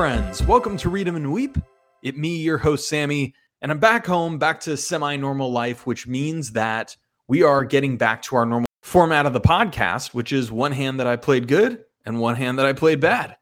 Friends. Welcome to Read 'em and Weep. It me, your host Sammy, and I'm back home, back to semi-normal life, which means that we are getting back to our normal format of the podcast, which is one hand that I played good and one hand that I played bad.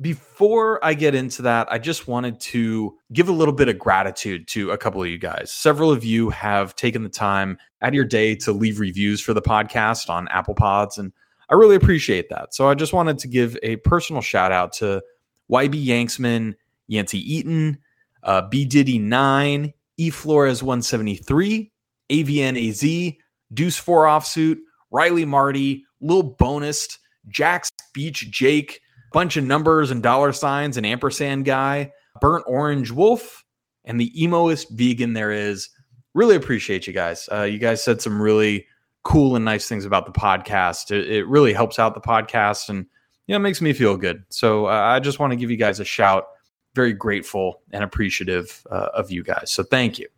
Before I get into that, I just wanted to give a little bit of gratitude to a couple of you guys. Several of you have taken the time out of your day to leave reviews for the podcast on Apple Pods, and I really appreciate that. So I just wanted to give a personal shout out to YB Yanksman, Yancey Eaton, uh, B Diddy 9, E Flores 173, AVN AZ, Deuce 4 Offsuit, Riley Marty, Lil Bonus, Jack's Beach Jake, bunch of numbers and dollar signs, and ampersand guy, Burnt Orange Wolf, and the emoest vegan there is. Really appreciate you guys. Uh, you guys said some really cool and nice things about the podcast. It, it really helps out the podcast and you know, it makes me feel good. So uh, I just want to give you guys a shout. Very grateful and appreciative uh, of you guys. So thank you.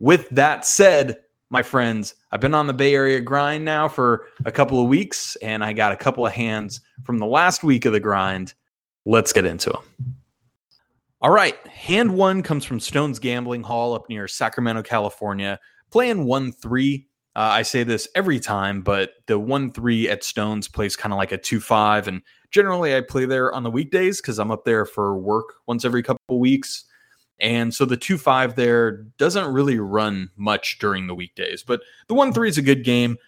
With that said, my friends, I've been on the Bay Area grind now for a couple of weeks, and I got a couple of hands from the last week of the grind. Let's get into them. All right. Hand one comes from Stone's Gambling Hall up near Sacramento, California. Playing 1 3 uh, I say this every time, but the one three at Stones plays kind of like a two five, and generally I play there on the weekdays because I'm up there for work once every couple weeks, and so the two five there doesn't really run much during the weekdays. But the one three is a good game,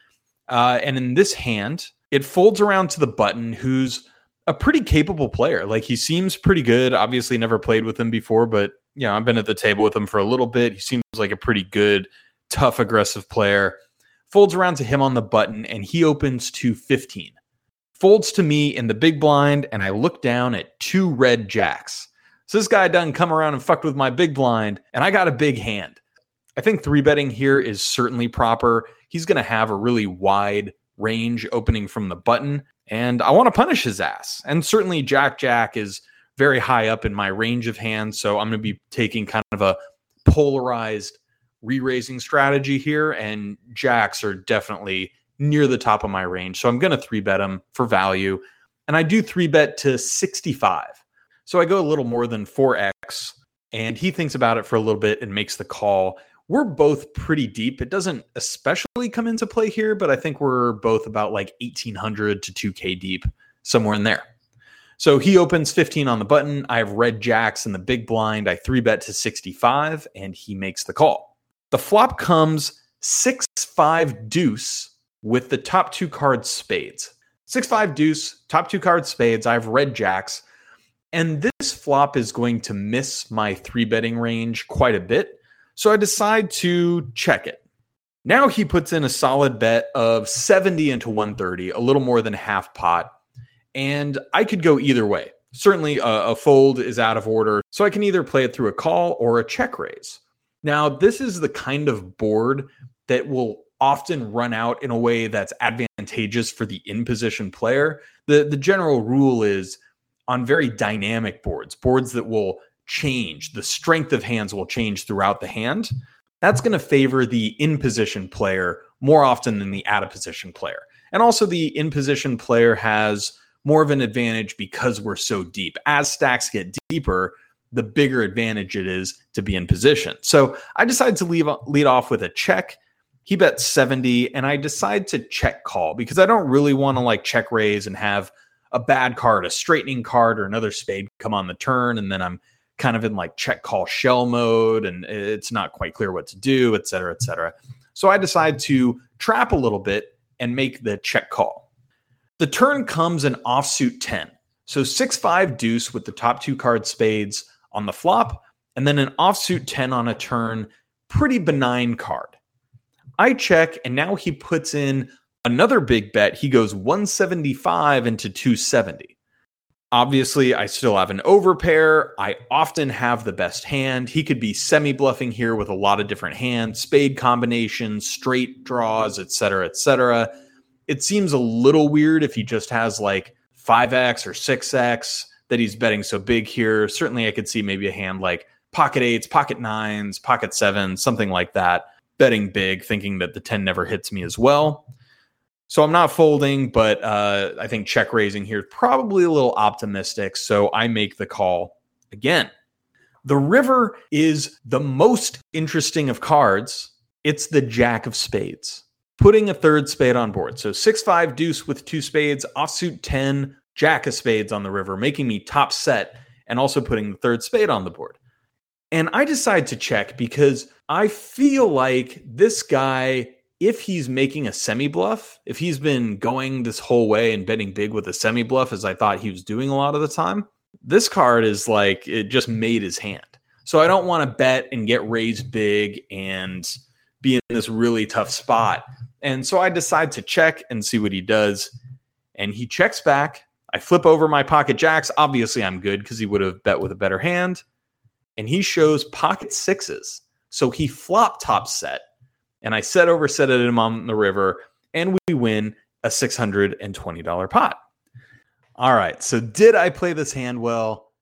uh, and in this hand, it folds around to the button, who's a pretty capable player. Like he seems pretty good. Obviously, never played with him before, but you know I've been at the table with him for a little bit. He seems like a pretty good, tough, aggressive player folds around to him on the button, and he opens to 15. Folds to me in the big blind, and I look down at two red jacks. So this guy done come around and fucked with my big blind, and I got a big hand. I think three betting here is certainly proper. He's going to have a really wide range opening from the button, and I want to punish his ass. And certainly Jack Jack is very high up in my range of hands, so I'm going to be taking kind of a polarized re-raising strategy here, and jacks are definitely near the top of my range. So I'm going to three bet them for value, and I do three bet to 65. So I go a little more than 4x, and he thinks about it for a little bit and makes the call. We're both pretty deep. It doesn't especially come into play here, but I think we're both about like 1800 to 2k deep, somewhere in there. So he opens 15 on the button. I have red jacks in the big blind. I three bet to 65, and he makes the call. The flop comes six five deuce with the top two cards spades. Six five deuce, top two cards spades. I have red jacks. And this flop is going to miss my three betting range quite a bit. So I decide to check it. Now he puts in a solid bet of 70 into 130, a little more than half pot. And I could go either way. Certainly, a, a, fold is out of order. So I can either play it through a call or a check raise. Now, this is the kind of board that will often run out in a way that's advantageous for the in position player. The, the general rule is on very dynamic boards, boards that will change, the strength of hands will change throughout the hand. That's going to favor the in position player more often than the out of position player. And also, the in position player has more of an advantage because we're so deep. As stacks get deeper, the bigger advantage it is to be in position. So I decided to leave lead off with a check. He bets 70 and I decide to check call because I don't really want to like check raise and have a bad card, a straightening card or another spade come on the turn and then I'm kind of in like check call shell mode and it's not quite clear what to do, et cetera, et cetera. So I decide to trap a little bit and make the check call. The turn comes an offsuit 10. So 6 5 deuce with the top two card spades on the flop, and then an offsuit 10 on a turn. Pretty benign card. I check, and now he puts in another big bet. He goes 175 into 270. Obviously, I still have an overpair. I often have the best hand. He could be semi bluffing here with a lot of different hands, spade combinations, straight draws, etc., etc. It seems a little weird if he just has like 5x or 6x that he's betting so big here. Certainly, I could see maybe a hand like pocket eights, pocket nines, pocket sevens, something like that, betting big, thinking that the 10 never hits me as well. So I'm not folding, but uh, I think check raising here is probably a little optimistic. So I make the call again. The river is the most interesting of cards. It's the jack of spades, putting a third spade on board. So six five deuce with two spades, offsuit 10, jack of spades on the river, making me top set and also putting the third spade on the board. And I decide to check because I feel like this guy if he's making a semi bluff, if he's been going this whole way and betting big with a semi bluff, as I thought he was doing a lot of the time, this card is like it just made his hand. So I don't want to bet and get raised big and be in this really tough spot. And so I decide to check and see what he does. And he checks back. I flip over my pocket jacks. Obviously, I'm good because he would have bet with a better hand. And he shows pocket sixes. So he flop top set and I set over set it him on the river, and we win a $620 pot. All right. So did I play this hand well?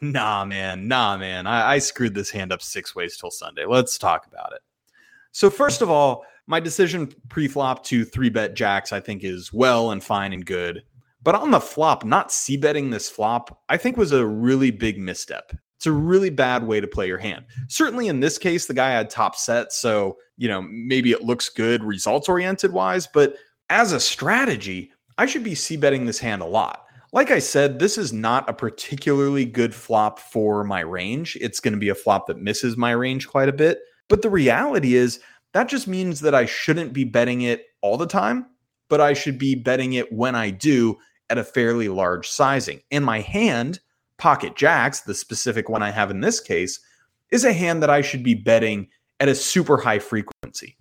Nah, man. Nah, man. I, I screwed this hand up six ways till Sunday. Let's talk about it. So, first of all, my decision pre flop to three bet jacks, I think, is well and fine and good. But on the flop, not c betting this flop, I think was a really big misstep. It's a really bad way to play your hand. Certainly in this case, the guy had top set. So, you know, maybe it looks good results oriented wise. But as a strategy, I should be c betting this hand a lot. Like I said, this is not a particularly good flop for my range. It's going to be a flop that misses my range quite a bit. But the reality is, that just means that I shouldn't be betting it all the time, but I should be betting it when I do at a fairly large sizing. And my hand pocket jacks, the specific one I have in this case, is a hand that I should be betting at a super high frequency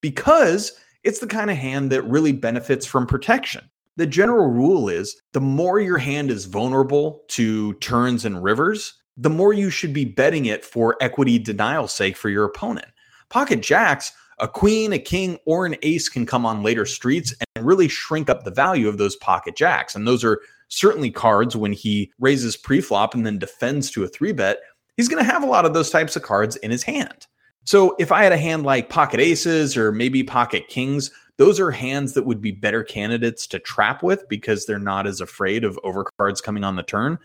because it's the kind of hand that really benefits from protection. The general rule is the more your hand is vulnerable to turns and rivers, the more you should be betting it for equity denial sake for your opponent. Pocket jacks, a queen, a king, or an ace can come on later streets and really shrink up the value of those pocket jacks. And those are certainly cards when he raises pre-flop and then defends to a three bet, he's going to have a lot of those types of cards in his hand. So if I had a hand like pocket aces or maybe pocket kings, those are hands that would be better candidates to trap with because they're not as afraid of overcards coming on the turn.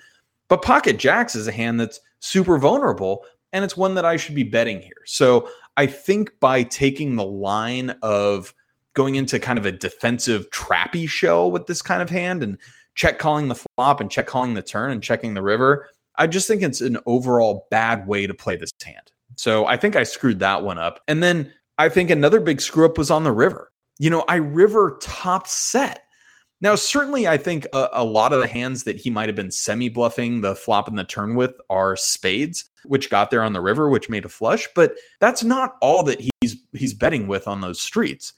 But pocket jacks is a hand that's super vulnerable and it's one that I should be betting here. So I think by taking the line of going into kind of a defensive trappy shell with this kind of hand and check calling the flop and check calling the turn and checking the river. I just think it's an overall bad way to play this hand. So I think I screwed that one up. And then I think another big screw up was on the river. You know, I river top set. Now, certainly, I think a, a lot of the hands that he might have been semi bluffing the flop and the turn with are spades, which got there on the river, which made a flush. But that's not all that he's he's betting with on those streets.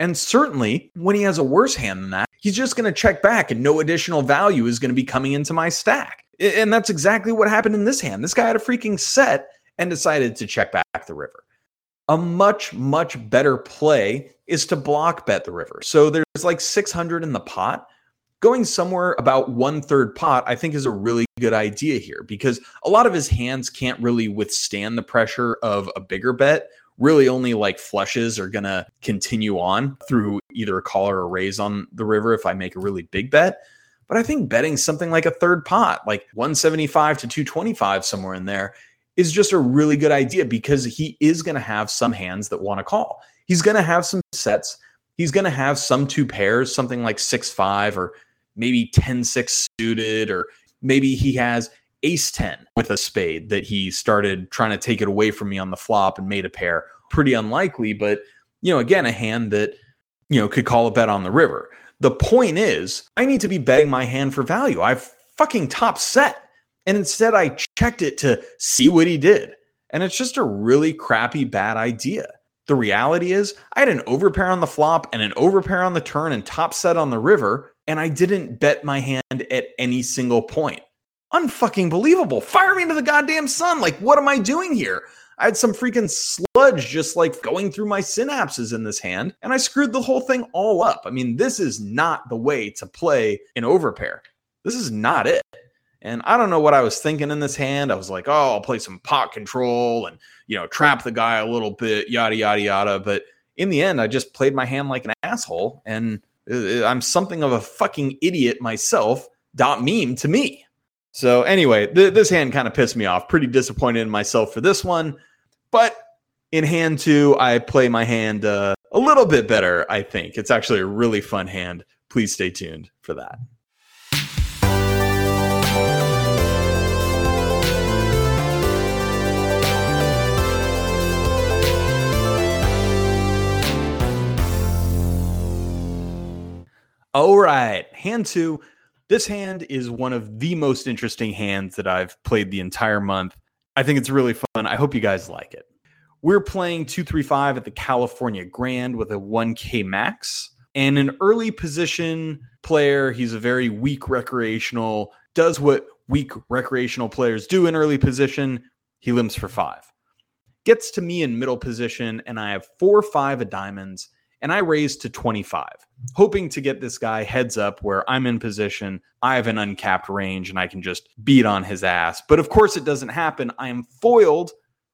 And certainly, when he has a worse hand than that, he's just going to check back and no additional value is going to be coming into my stack. And that's exactly what happened in this hand. This guy had a freaking set and decided to check back the river. A much, much better play is to block bet the river. So there's like 600 in the pot. Going somewhere about one third pot, I think, is a really good idea here because a lot of his hands can't really withstand the pressure of a bigger bet really only like flushes are to continue on through either a call or a raise on the river if I make a really big bet. But I think betting something like a third pot, like 175 to 225, somewhere in there, is just a really good idea because he is going to have some hands that want to call. He's going to have some sets. He's going to have some two pairs, something like 6 5 or maybe 10 6 suited, or maybe he has ace 10 with a spade that he started trying to take it away from me on the flop and made a pair. Pretty unlikely, but you know, again, a hand that you know could call a bet on the river. The point is, I need to be betting my hand for value. I've fucking top set. And instead, I checked it to see what he did. And it's just a really crappy, bad idea. The reality is, I had an overpair on the flop and an overpair on the turn and top set on the river, and I didn't bet my hand at any single point unfucking believable. Fire me into the goddamn sun. Like, what am I doing here? I had some freaking sludge just like going through my synapses in this hand, and I screwed the whole thing all up. I mean, this is not the way to play an overpair. This is not it. And I don't know what I was thinking in this hand. I was like, oh, I'll play some pot control and, you know, trap the guy a little bit, yada, yada, yada. But in the end, I just played my hand like an asshole and I'm something of a fucking idiot myself. Dot meme to me. So anyway, th- this hand kind of pissed me off. Pretty disappointed in myself for this one, but in hand two, I play my hand uh, a little bit better. I think it's actually a really fun hand. Please stay tuned for that. All right, hand two. This hand is one of the most interesting hands that I've played the entire month. I think it's really fun. I hope you guys like it. We're playing 235 at the California Grand with a 1K max. And an early position player, he's a very weak recreational, does what weak recreational players do in early position. He limps for five. Gets to me in middle position, and I have four five of diamonds and I raised to 25, hoping to get this guy heads up where I'm in position. I have an uncapped range and I can just beat on his ass. But of course, it doesn't happen. I am foiled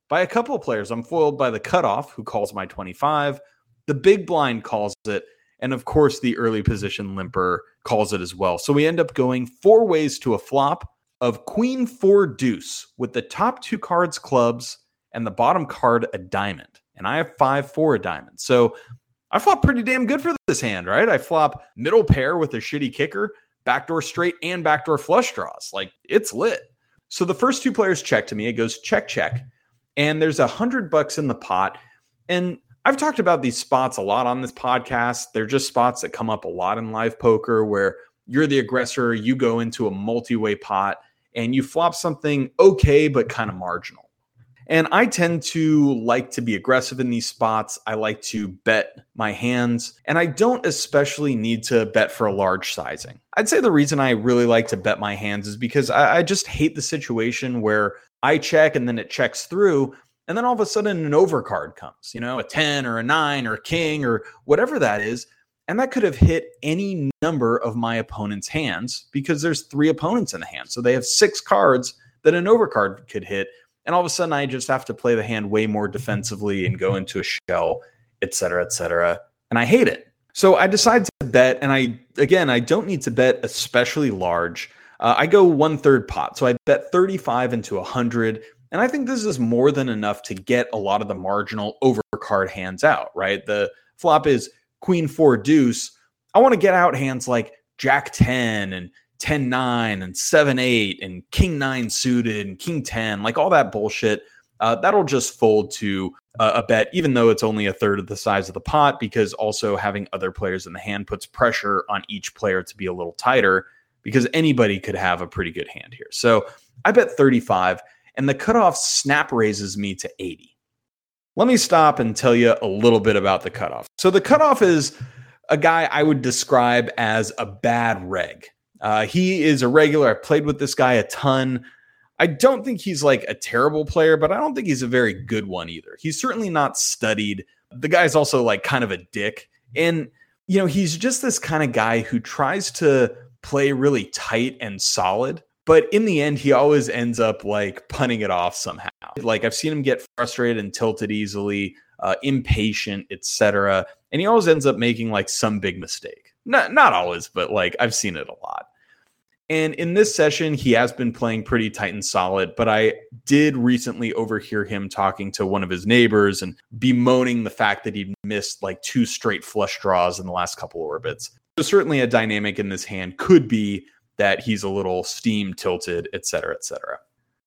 by a couple of players. I'm foiled by the cutoff, who calls my 25. The big blind calls it. And of course, the early position limper calls it as well. So we end up going four ways to a flop of queen four deuce with the top two cards clubs and the bottom card a diamond. And I have five four a diamond. So I flop pretty damn good for this hand, right? I flop middle pair with a shitty kicker, backdoor straight, and backdoor flush draws. Like it's lit. So the first two players check to me. It goes check, check. And there's a hundred bucks in the pot. And I've talked about these spots a lot on this podcast. They're just spots that come up a lot in live poker where you're the aggressor, you go into a multi way pot and you flop something okay, but kind of marginal. And I tend to like to be aggressive in these spots. I like to bet my hands, and I don't especially need to bet for a large sizing. I'd say the reason I really like to bet my hands is because I, I just hate the situation where I check and then it checks through, and then all of a sudden an overcard comes, you know, a 10 or a 9 or a king or whatever that is. And that could have hit any number of my opponent's hands because there's three opponents in the hand. So they have six cards that an overcard could hit and all of a sudden I just have to play the hand way more defensively and go into a shell, et cetera, et cetera. And I hate it. So I decide to bet, and I again I don't need to bet especially large. Uh, I go one third pot, so I bet 35 into 100, and I think this is more than enough to get a lot of the marginal overcard hands out. Right, the flop is Queen Four Deuce. I want to get out hands like Jack 10 and 10 9 and 7 8 and king 9 suited and king 10, like all that bullshit, uh, that'll just fold to uh, a bet, even though it's only a third of the size of the pot, because also having other players in the hand puts pressure on each player to be a little tighter because anybody could have a pretty good hand here. So I bet 35, and the cutoff snap raises me to 80. Let me stop and tell you a little bit about the cutoff. So the cutoff is a guy I would describe as a bad reg. Uh, he is a regular. I played with this guy a ton. I don't think he's like a terrible player, but I don't think he's a very good one either. He's certainly not studied. The guy's also like kind of a dick. And, you know, he's just this kind of guy who tries to play really tight and solid. But in the end, he always ends up like punting it off somehow. Like I've seen him get frustrated and tilted easily, uh, impatient, etc. And he always ends up making like some big mistake. Not not always, but like I've seen it a lot. And in this session, he has been playing pretty tight and solid, but I did recently overhear him talking to one of his neighbors and bemoaning the fact that he'd missed like two straight flush draws in the last couple of orbits. So certainly a dynamic in this hand could be that he's a little steam tilted, et cetera, et cetera.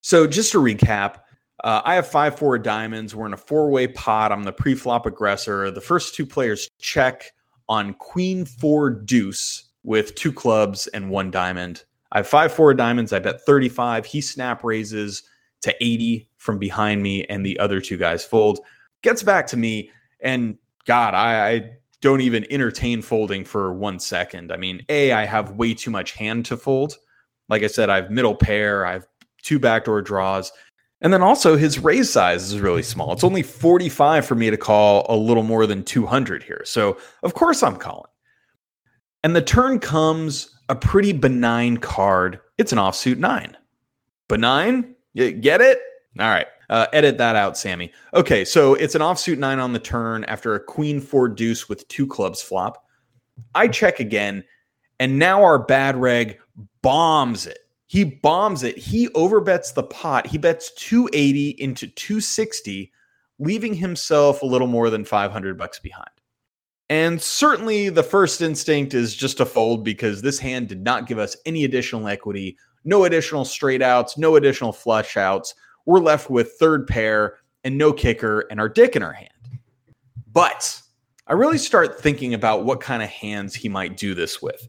So just to recap, uh, I have five four diamonds. We're in a four way pot. I'm the pre-flop aggressor. The first two players check on queen four deuce with two clubs and one diamond. I have five four diamonds. I bet 35. He snap raises to 80 from behind me, and the other two guys fold. Gets back to me, and God, I, I don't even entertain folding for one second. I mean, A, I have way too much hand to fold. Like I said, I have middle pair, I have two backdoor draws. And then also his raise size is really small. It's only 45 for me to call a little more than 200 here. So, of course, I'm calling. And the turn comes a pretty benign card. It's an offsuit nine. Benign? You get it? All right. Uh, edit that out, Sammy. Okay, so it's an offsuit nine on the turn after a queen four deuce with two clubs flop. I check again, and now our bad reg bombs it. He bombs it. He overbets the pot. He bets 280 into 260, leaving himself a little more than 500 bucks behind. And certainly the first instinct is just to fold because this hand did not give us any additional equity, no additional straight outs, no additional flush outs. We're left with third pair and no kicker and our dick in our hand. But I really start thinking about what kind of hands he might do this with.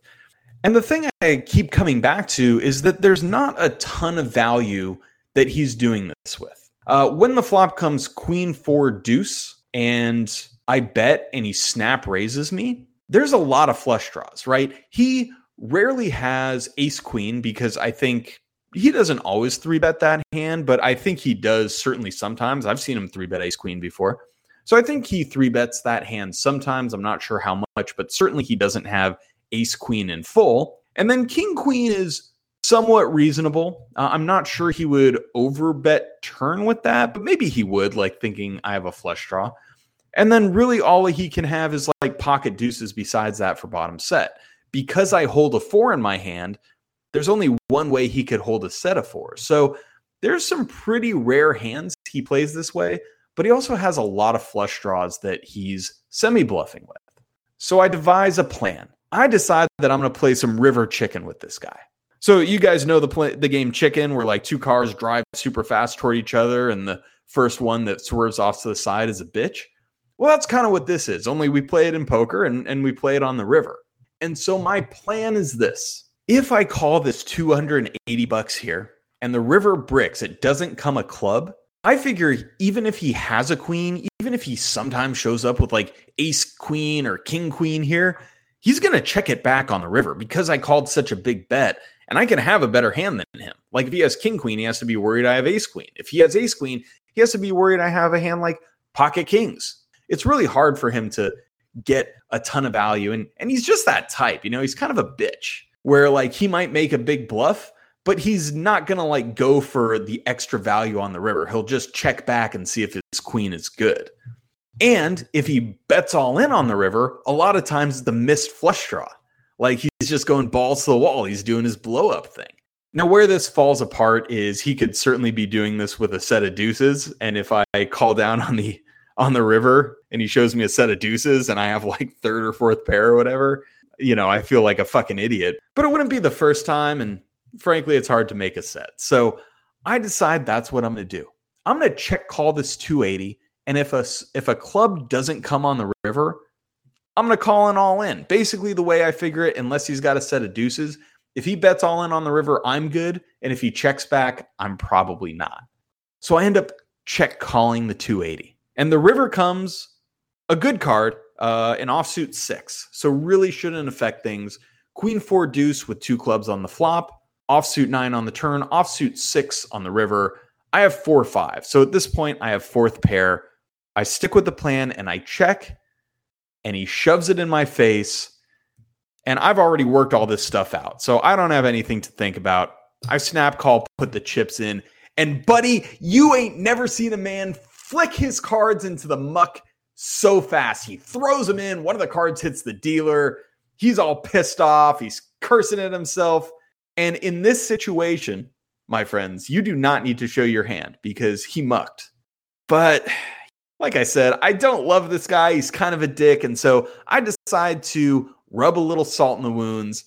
And the thing I keep coming back to is that there's not a ton of value that he's doing this with. Uh, when the flop comes queen four deuce and I bet and he snap raises me, there's a lot of flush draws, right? He rarely has ace queen because I think he doesn't always three bet that hand, but I think he does certainly sometimes. I've seen him three bet ace queen before. So I think he three bets that hand sometimes. I'm not sure how much, but certainly he doesn't have ace queen in full. And then king queen is somewhat reasonable. Uh, I'm not sure he would overbet turn with that, but maybe he would, like thinking I have a flush draw. And then really all he can have is like pocket deuces besides that for bottom set. Because I hold a four in my hand, there's only one way he could hold a set of fours. So there's some pretty rare hands he plays this way, but he also has a lot of flush draws that he's semi bluffing with. So I devise a plan. I decide that I'm going to play some river chicken with this guy. So you guys know the play, the game chicken, where like two cars drive super fast toward each other, and the first one that swerves off to the side is a bitch. Well, that's kind of what this is, only we play it in poker and, and we play it on the river. And so my plan is this. If I call this 280 bucks here and the river bricks, it doesn't come a club, I figure even if he has a queen, even if he sometimes shows up with like ace queen or king queen here, he's going to check it back on the river because I called such a big bet and I can have a better hand than him. Like if he has king queen, he has to be worried I have ace queen. If he has ace queen, he has to be worried I have a hand like pocket kings it's really hard for him to get a ton of value. And and he's just that type, you know, he's kind of a bitch where like he might make a big bluff, but he's not gonna like go for the extra value on the river. He'll just check back and see if his queen is good. And if he bets all in on the river, a lot of times the missed flush draw. Like he's just going balls to the wall. He's doing his blow up thing. Now, where this falls apart is he could certainly be doing this with a set of deuces. And if I call down on the on the river and he shows me a set of deuces and I have like third or fourth pair or whatever, you know, I feel like a fucking idiot. But it wouldn't be the first time. And frankly, it's hard to make a set. So I decide that's what I'm going to do. I'm going to check call this 280. And if a, if a club doesn't come on the river, I'm going to call in all in. Basically, the way I figure it, unless he's got a set of deuces, if he bets all in on the river, I'm good. And if he checks back, I'm probably not. So I end up check calling the 280. And the river comes a good card, uh, an offsuit six. So really shouldn't affect things. Queen four deuce with two clubs on the flop, offsuit nine on the turn, offsuit six on the river. I have four five. So at this point, I have fourth pair. I stick with the plan and I check, and he shoves it in my face. And I've already worked all this stuff out. So I don't have anything to think about. I snap call, put the chips in. And buddy, you ain't never seen a man flick his cards into the muck so fast. He throws them in. One of the cards hits the dealer. He's all pissed off. He's cursing at himself. And in this situation, my friends, you do not need to show your hand because he mucked. But like I said, I don't love this guy. He's kind of a dick. And so I decide to rub a little salt in the wounds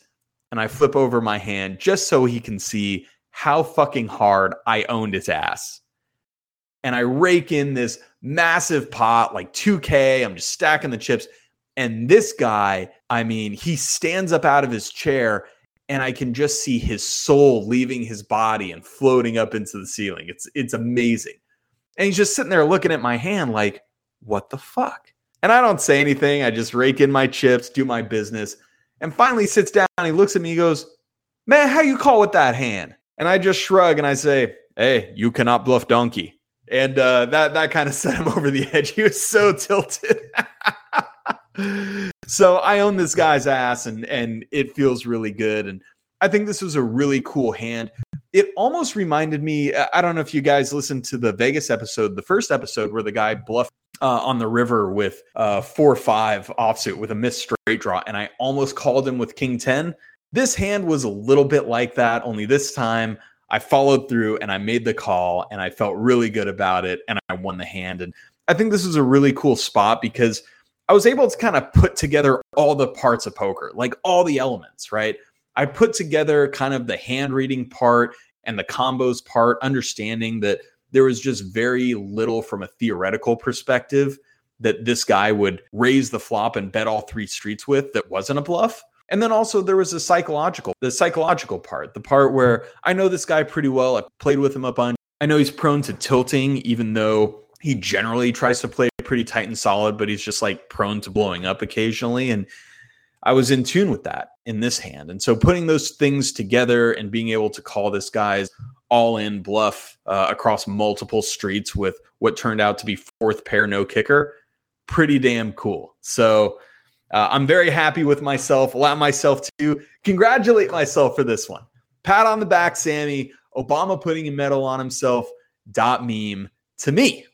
and I flip over my hand just so he can see how fucking hard I owned his ass and I rake in this massive pot, like 2K. I'm just stacking the chips. And this guy, I mean, he stands up out of his chair and I can just see his soul leaving his body and floating up into the ceiling. It's it's amazing. And he's just sitting there looking at my hand like, what the fuck? And I don't say anything. I just rake in my chips, do my business. And finally sits down and he looks at me, he goes, Man, how you call with that hand? And I just shrug and I say, Hey, you cannot bluff donkey and uh, that that kind of set him over the edge. He was so tilted. so I own this guy's ass, and and it feels really good. And I think this was a really cool hand. It almost reminded me. I don't know if you guys listened to the Vegas episode, the first episode where the guy bluffed uh, on the river with uh, four five offsuit with a missed straight draw, and I almost called him with king ten. This hand was a little bit like that, only this time I followed through and I made the call, and I felt really good about it, and I won the hand. And I think this is a really cool spot because I was able to kind of put together all the parts of poker, like all the elements, right? I put together kind of the hand reading part and the combos part, understanding that there was just very little from a theoretical perspective that this guy would raise the flop and bet all three streets with that wasn't a bluff. And then also there was the psychological, the psychological part, the part where I know this guy pretty well. I played with him a bunch. I know he's prone to tilting, even though he generally tries to play pretty tight and solid, but he's just like prone to blowing up occasionally. And I was in tune with that in this hand. And so putting those things together and being able to call this guy's all in bluff uh, across multiple streets with what turned out to be fourth pair no kicker, pretty damn cool. So uh, I'm very happy with myself. Allow myself to congratulate myself for this one. Pat on the back, Sammy. Obama putting a medal on himself. Dot meme to me.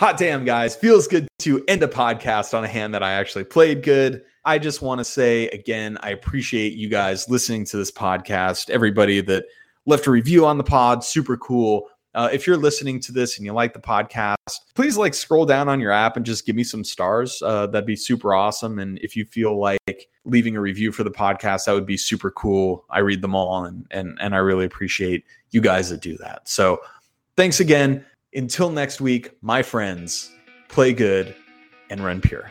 Hot damn, guys. Feels good to end a podcast on a hand that I actually played good. I just want to say again, I appreciate you guys listening to this podcast. Everybody that left a review on the pod, super cool. Uh, if you're listening to this and you like the podcast, please like scroll down on your app and just give me some stars. Uh, that'd be super awesome. And if you feel like leaving a review for the podcast, that would be super cool. I read them all and and and I really appreciate you guys that do that. So thanks again. Until next week, my friends, play good and run pure.